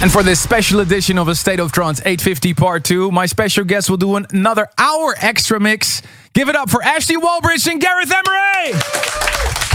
And for this special edition of A State of Trance 850 Part 2, my special guest will do another hour extra mix. Give it up for Ashley Wallbridge and Gareth Emery!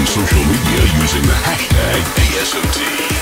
On social media using the hashtag ASOT.